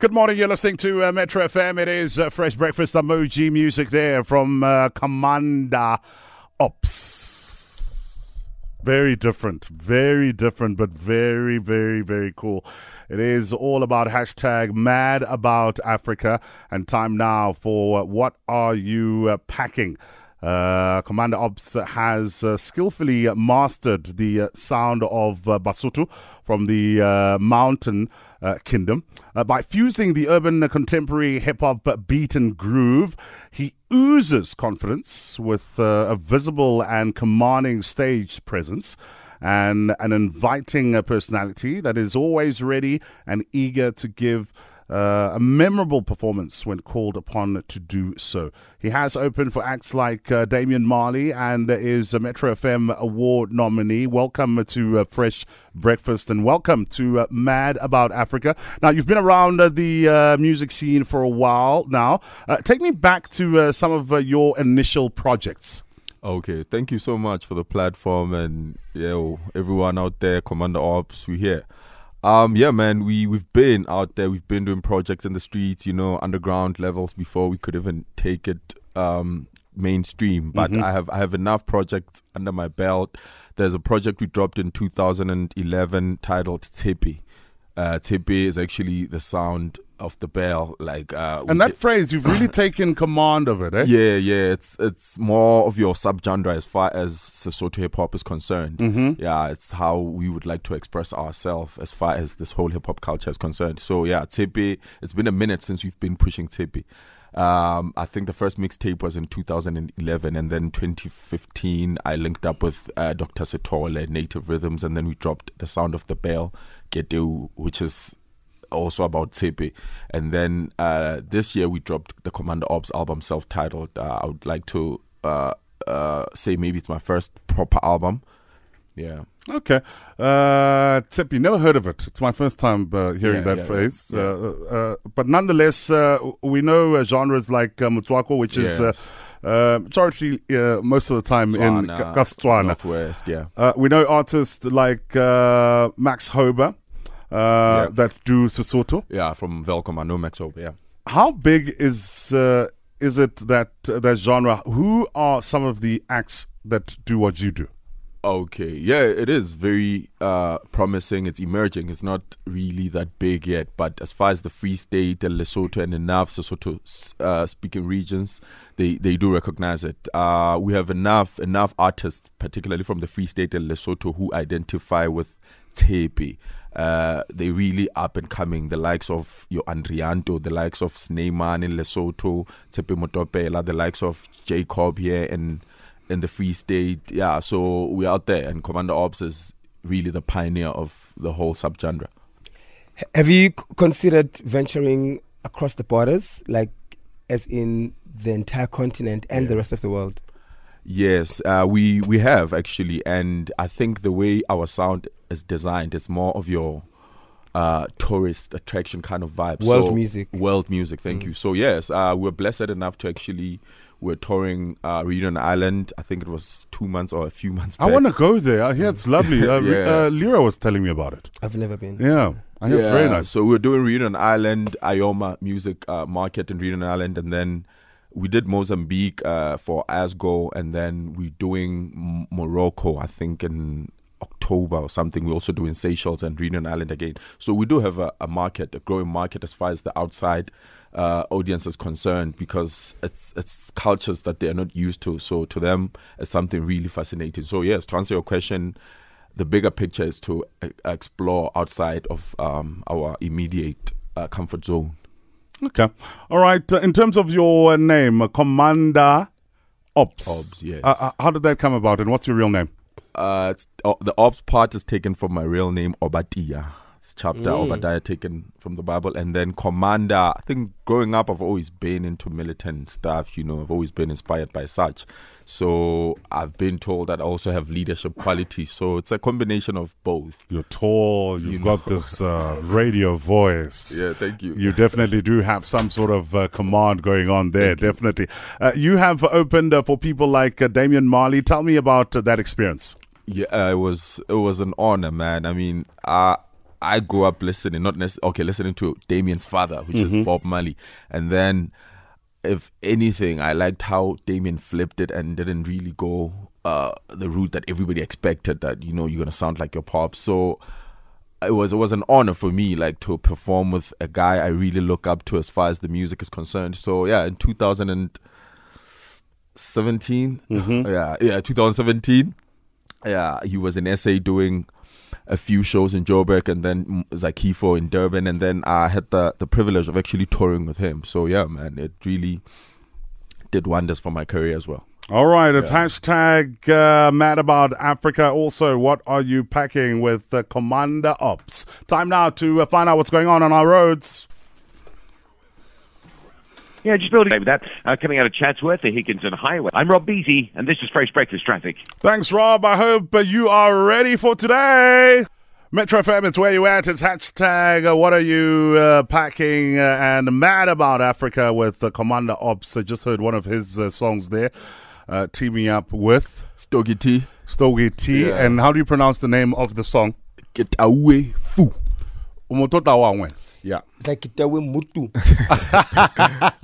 Good morning. You're listening to uh, Metro FM. It is uh, Fresh Breakfast Emoji music there from uh, Kommanda Obbs. Very different, very different, but very, very, very cool. It is all about hashtag mad about Africa and time now for what are you uh, packing? Uh, Kommanda Obbs has uh, skillfully mastered the uh, sound of uh, Basotho from the uh, mountain uh, kingdom. by fusing the urban contemporary hip hop beat and groove, he oozes confidence with a visible and commanding stage presence and an inviting personality that is always ready and eager to give uh, a memorable performance when called upon to do so. He has opened for acts like uh, Damian Marley and is a Metro FM award nominee. Welcome to uh, Fresh Breakfast and welcome to uh, Mad About Africa. Now, you've been around uh, the uh, music scene for a while now. take me back to some of your initial projects. Okay, thank you so much for the platform and yeah, everyone out there, Kommanda Obbs, we here. Um, yeah, man, we we've been out there. We've been doing projects in the streets, you know, underground levels before we could even take it um, mainstream. But mm-hmm. I have I have enough projects under my belt. There's a project we dropped in 2011 titled Tshepe. Uh, Tshepe is actually the sound of the bell. Like uh, and that phrase, you've really taken command of it, eh? Yeah, yeah. It's it's more of your subgenre as far as Sesotho hip hop is concerned. Mm-hmm. Yeah, it's how we would like to express ourselves as far as this whole hip hop culture is concerned. So yeah, Tshepe. It's been a minute since we've been pushing Tshepe. Um, I think the first mixtape was in 2011, and then 2015 I linked up with uh, Dr. Sithole, Native Rhythms, and then we dropped the Sound of the Bell, Geteu, which is also about Tshepe. And then uh, this year we dropped the Kommanda Obbs album, self-titled. Uh, I would like to uh, uh, say maybe it's my first proper album. Yeah. Okay. Uh, Tshepe, never heard of it. It's my first time uh, hearing yeah, that yeah, phrase. Yeah. Uh, uh, but nonetheless, uh, we know uh, genres like uh, which yes. is uh, majority most of the time Tswana, in Kastswana. Northwest, yeah. we know artists like Max Hober uh, yeah. that do Sesotho. Yeah, from Welkom, I know Max Hober, yeah. How big is uh, is it that uh, that genre? Who are some of the acts that do what you do? Okay, yeah, it is very uh, promising. It's emerging. It's not really that big yet, but as far as the Free State and Lesotho and enough Sesotho uh, speaking regions, they, they do recognize it. Uh, we have enough enough artists, particularly from the Free State and Lesotho, who identify with Tshepe uh, they really up and coming. The likes of your Andrianto, the likes of Sneyman in Lesotho, Tshepe Motopela, the likes of Jacob here in in the Free State. Yeah, so we're out there, and Kommanda Obbs is really the pioneer of the whole subgenre. Have you considered venturing across the borders, like as in the entire continent and yeah. the rest of the world? Yes, uh, we we have actually, and I think the way our sound is designed is more of your uh, tourist attraction kind of vibe. World so, music. World music. Thank mm. you. So yes, uh, we're blessed enough to actually we're touring uh, Reunion Island. I think it was two months or a few months. Back. I want to go there. I hear it's lovely. Uh, yeah. uh, Lyra was telling me about it. I've never been. Yeah. I hear yeah. it's very nice. So we're doing Reunion Island, IOMMA Music uh, Market in Reunion Island, and then we did Mozambique uh, for AZGO, and then we're doing Morocco, I think, in October or something. We're also doing Seychelles and Reunion Island again. So we do have a, a market, a growing market as far as the outside uh, audience is concerned, because it's it's cultures that they are not used to. So to them, it's something really fascinating. So yes, to answer your question. The bigger picture is to uh, explore outside of um, our immediate uh, comfort zone. Okay. All right. Uh, in terms of your name, uh, Kommanda Obbs. Obbs, yes. Uh, uh, how did that come about and what's your real name? Uh, the Obbs part is taken from my real name, Obatia chapter mm. Obadiah taken from the Bible, and then commander. I think growing up, I've always been into militant stuff. You know, I've always been inspired by such. So I've been told that I also have leadership qualities. So it's a combination of both. You're tall. You've you got this uh, radio voice. Yeah, thank you. You definitely do have some sort of uh, command going on there. Thank definitely. You, uh, you have opened uh, for people like uh, Damian Marley. Tell me about uh, that experience. Yeah, it was it was an honor, man. I mean, I grew up listening, not necessarily okay, listening to Damian's father, which Mm-hmm. is Bob Marley, and then if anything, I liked how Damian flipped it and didn't really go uh, the route that everybody expected. That you know you're gonna sound like your pop. So it was it was an honor for me, like to perform with a guy I really look up to as far as the music is concerned. So yeah, in 2017, yeah, yeah, 2017, yeah, he was in SA doing a few shows in Joburg and then Zakifo in Durban, and then I had the the privilege of actually touring with him. So yeah, man, it really did wonders for my career as well. All right, it's hashtag uh, mad about Africa. Also, what are you packing with uh, Kommanda Obbs? Time now to uh, find out what's going on on our roads. Yeah, just building over that. Uh, coming out of Chatsworth, the Higginson Highway. I'm Rob Beatty, and this is Fresh Breakfast Traffic. Thanks, Rob. I hope you are ready for today. Metro FM, it's where you at. It's hashtag uh, what are you uh, packing uh, and mad about Africa with uh, Kommanda Obbs. I just heard one of his uh, songs there, uh, teaming up with Stogie T, Stogie T. Yeah. And how do you pronounce the name of the song? get away, foo. Umotota wangwe. Yeah, It's like Kitawe Mutu.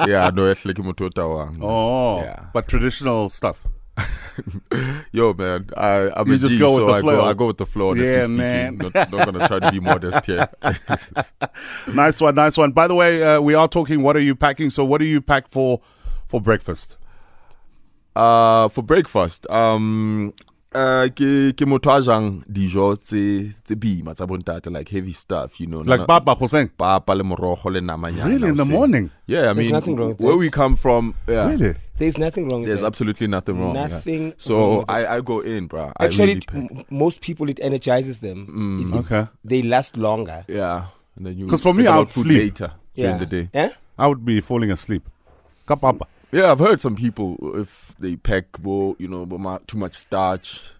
yeah, no, it's like Mutota Wang. Oh, Yeah. but traditional stuff. Yo, man, I, I'm You a just G, go with so the I flow. Go, I go with the flow. Honestly Yeah, speaking. man. Not, not gonna try to be modest here. nice one, nice one. By the way, uh, we are talking. What are you packing? So, what do you pack for for breakfast? uh, for breakfast, um, uh, ke ke motho a jang dijo tse tse boima tsa bontate, like heavy stuff, you know. Like nana- Papa Hossein. papa le morogo le namanyana, Really, in the morning? Yeah, I mean, nothing wrong with where that. we come from, yeah, Really? There's nothing wrong with there's absolutely nothing wrong. yeah. Nothing wrong So with I, I go in, bro. I Actually, really it- most people it energizes them. It- it- Okay. They last longer. yeah. And then you 'Cause for me, I would sleep. later during the day. Yeah? I would be falling asleep. Kapapa. Yeah, I've heard some people if they pack well, you know, but too much starch.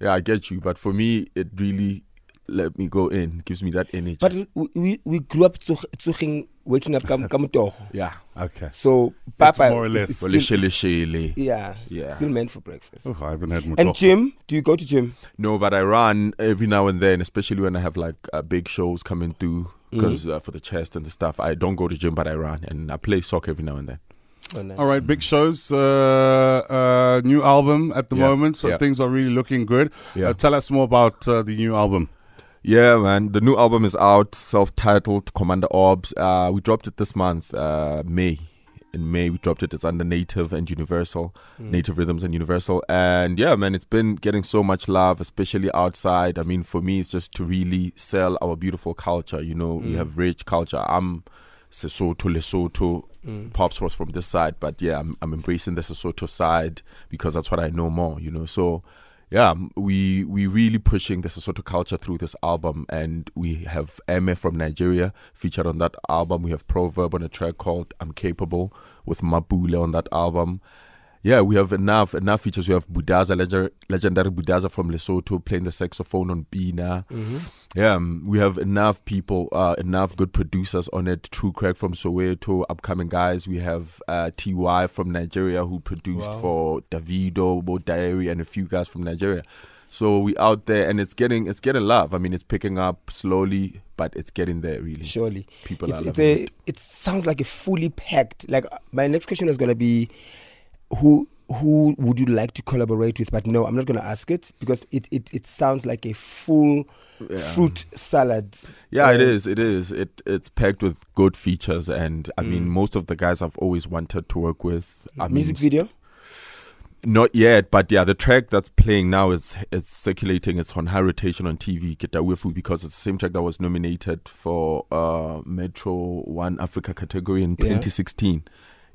Yeah, I get you, but for me, it really let me go in, gives me that energy. But we, we, we grew up tsog- tsogeng waking up kam kam motogo. yeah, Okay. So Papa more or less. is Well, still, shele shele. yeah, Yeah. still meant for breakfast. Oh, I haven't had much. And gym? Do you go to gym? No, but I run every now and then, especially when I have like uh, big shows coming through. Because uh, for the chest and the stuff, I don't go to gym, but I run and I play soccer every now and then. Oh, nice. All right, big shows. Uh, uh, new album at the Yeah, moment, so yeah. things are really looking good. Yeah. Uh, tell us more about uh, the new album. Yeah, man. The new album is out, self-titled Kommanda Obbs. Uh, we dropped it this month, uh, May. In May, we dropped it. It's under Native and Universal, Native Rhythms and Universal. And yeah, man, it's been getting so much love, especially outside. I mean, for me, it's just to really sell our beautiful culture. You know, we have rich culture. I'm Sesotho, Lesotho. Mm. Pops was from this side, but yeah, I'm, I'm embracing the Sesotho side because that's what I know more. You know, so yeah, um, we we really pushing the Sesotho culture through this album, and we have Eme from Nigeria featured on that album. We have Proverb on a track called "I'm Capable" with Mabule on that album. Yeah, we have enough enough features. We have Budaza, leg- legendary Budaza from Lesotho, playing the saxophone on Bina. Yeah, um, we have enough people, uh, enough good producers on it. True Craig from Soweto, upcoming guys. We have uh, Ty from Nigeria who produced for Davido, Bo Diary, and a few guys from Nigeria. So we out there, and it's getting it's getting love. I mean, it's picking up slowly, but it's getting there really. Surely. People it's, are it's a, it. it sounds like a fully packed. Like uh, my next question is going to be, who who would you like to collaborate with? But no, I'm not going to ask it because it, it, it sounds like a full fruit salad. Yeah, it Uh, is. It is. It it's packed with good features, and I mean, most of the guys I've always wanted to work with. I Music mean, video. Not yet, but yeah, the track that's playing now is it's circulating. It's on high rotation on TV, Ketawefu, because it's the same track that was nominated for uh, Metro One Africa category in Yeah. 2016.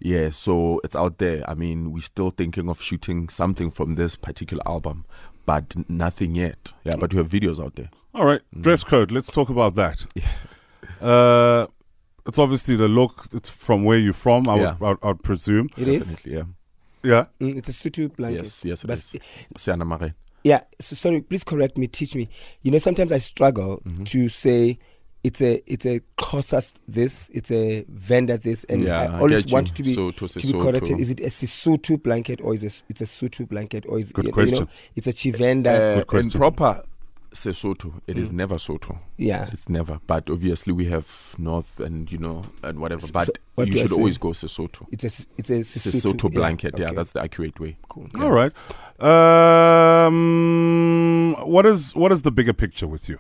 Yeah, so it's out there. I mean, we're still thinking of shooting something from this particular album, but nothing yet. Yeah, but we have videos out there. All right, dress code. Let's talk about that. Uh, it's obviously the look. It's from where you're from. I Yeah. would, I would, I would presume. It is. Definitely, yeah. Yeah. Mm, it's a sutu blanket. Yes, yes, it But is. Siana Mare. Yeah, so sorry, please correct me, teach me. You know, sometimes I struggle Mm-hmm. to say it's a it's a Xhosa this, it's a vendor this, and Yeah, I I always get you. want it to be Sotho, to be corrected. Is it a Sisutu blanket or is it it's a Sutu blanket or is Good you, question. know it's a Chivenda? Uh, Good in question. proper Sesotho. It is never Soto. Yeah. It's never. But obviously we have North and you know and whatever. But so what you should always go Sesotho. It's a it's a It's a blanket. Yeah, okay. that's the accurate way. cool. All right. Um, what is what is the bigger picture with you,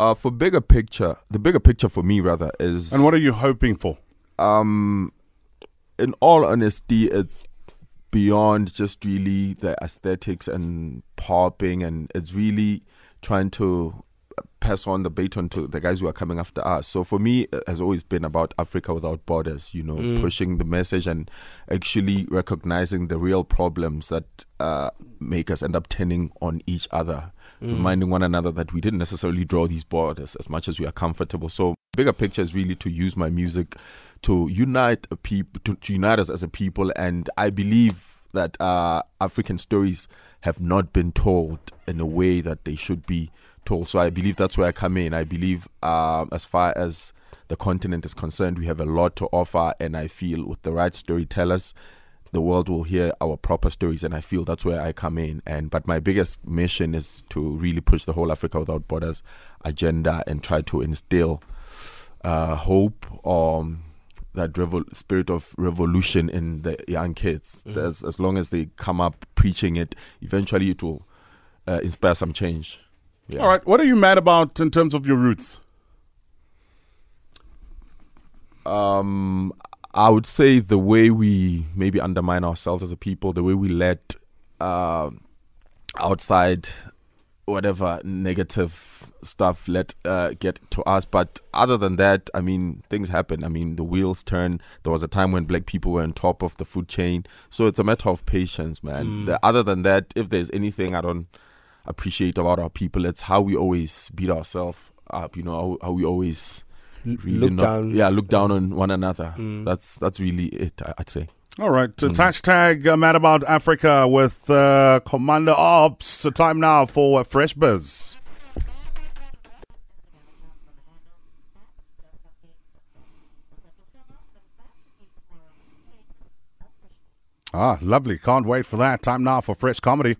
Uh, for bigger picture, the bigger picture for me rather is and what are you hoping for? um in all honesty it's beyond just really the aesthetics and popping and it's really trying to pass on the baton to the guys who are coming after us. So for me it has always been about africa without borders you know pushing the message and actually recognizing the real problems that uh, make us end up turning on each other reminding one another that we didn't necessarily draw these borders as much as we are comfortable. So bigger picture is really to use my music to unite a people to, to unite us as a people. And i believe that uh, african stories have not been told in a way that they should be told. So i believe that's where i come in. I believe uh, as far as the continent is concerned we have a lot to offer. And i feel with the right storytellers the world will hear our proper stories and i feel that's where i come in and but my biggest mission is to really push the whole africa without borders agenda and try to instill uh, hope um that revol- spirit of revolution in the young kids as, as long as they come up preaching it eventually it will uh, inspire some change yeah. All right. What are you mad about in terms of your roots? um, I would say the way we maybe undermine ourselves as a people, the way we let uh, outside whatever negative stuff let uh, get to us. But other than that, I mean, things happen. I mean, the wheels turn. There was a time when black people were on top of the food chain. So it's a matter of patience, man. The, other than that, if there's anything I don't appreciate about our people, it's how we always beat ourselves up. You know, how, how we always really look not- down. yeah look down on one another that's that's really it I- i'd say All right. It's hashtag uh, Mad About Africa with uh, Kommanda Obbs. The time now for uh, Fresh Biz. Ah, lovely. Can't wait for that. Time now for Fresh Comedy.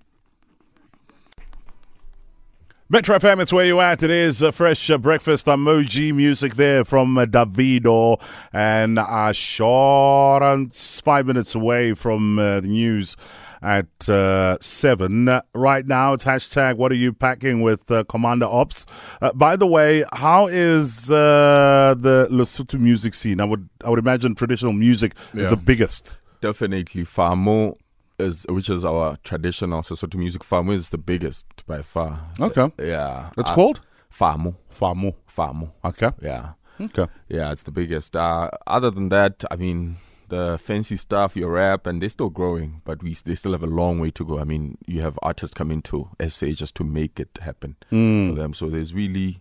Metro FM, it's where you at. It is uh, fresh uh, breakfast emoji music there from uh, Davido and Assurance. Five minutes away from uh, the news at uh, seven. Right now, it's hashtag What are you packing with uh, Kommanda Obbs? Uh, by the way, how is uh, the Lesotho music scene? I would I would imagine traditional music is the biggest. definitely famo is which is our traditional Sesotho music famo is the biggest by far Okay, yeah it's Uh, called famo Famo. famo Okay, yeah okay. yeah it's the biggest uh, other than that i mean the fancy stuff your rap and they're still growing but we they still have a long way to go i mean you have artists coming to sa just to make it happen for them so there's really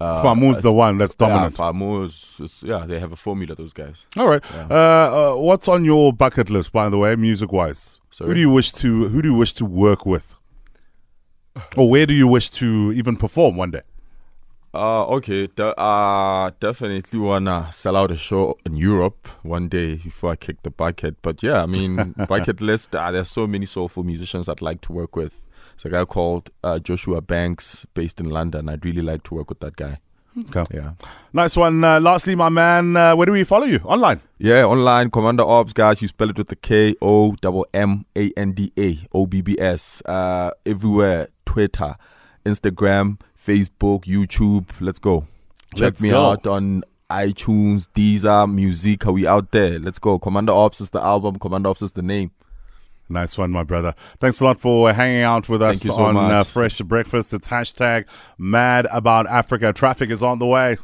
uh, Famo's the one that's yeah, dominant. Is, is- yeah, they have a formula. Those guys. All right. Uh, uh, what's on your bucket list, by the way, music wise? Who do you wish to Who do you wish to work with, or where do you wish to even perform one day? Uh, okay. De- uh, definitely wanna sell out a show in Europe one day before I kick the bucket. But yeah, I mean, bucket list. Uh, there's so many soulful musicians I'd like to work with. There's a guy called uh, Joshua Banks, based in London. I'd really like to work with that guy. Okay. Yeah. Nice one. Uh, lastly, my man, uh, where do we follow you online? Yeah, online Kommanda Obbs, guys. You spell it with the K O M M A N D A O B B S. Uh, everywhere: Twitter, Instagram, Facebook, YouTube. Let's go. Check Let's me go. out on iTunes, Deezer, Music. Are we out there? Let's go. Kommanda Obbs is the album. Kommanda Obbs is the name. Nice one, my brother. Thanks a lot for hanging out with us so on uh. Fresh Breakfast. It's hashtag Mad About Africa. Traffic is on the way.